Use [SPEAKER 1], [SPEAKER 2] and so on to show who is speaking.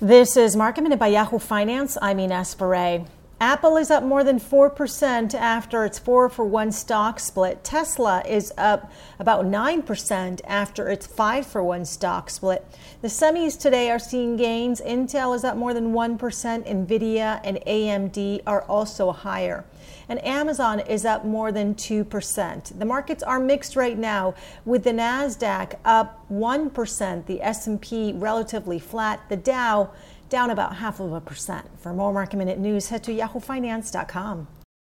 [SPEAKER 1] This is Market Minute by Yahoo Finance. I'm Ines Ferre. Apple is up more than 4% after its 4 for 1 stock split. Tesla is up about 9% after its 5 for 1 stock split. The semis today are seeing gains. Intel is up more than 1%. Nvidia and AMD are also higher. And Amazon is up more than 2%. The markets are mixed right now with the Nasdaq up 1%, the S&P relatively flat, the Dow down about half of a percent. For more market minute news, head to yahoofinance.com.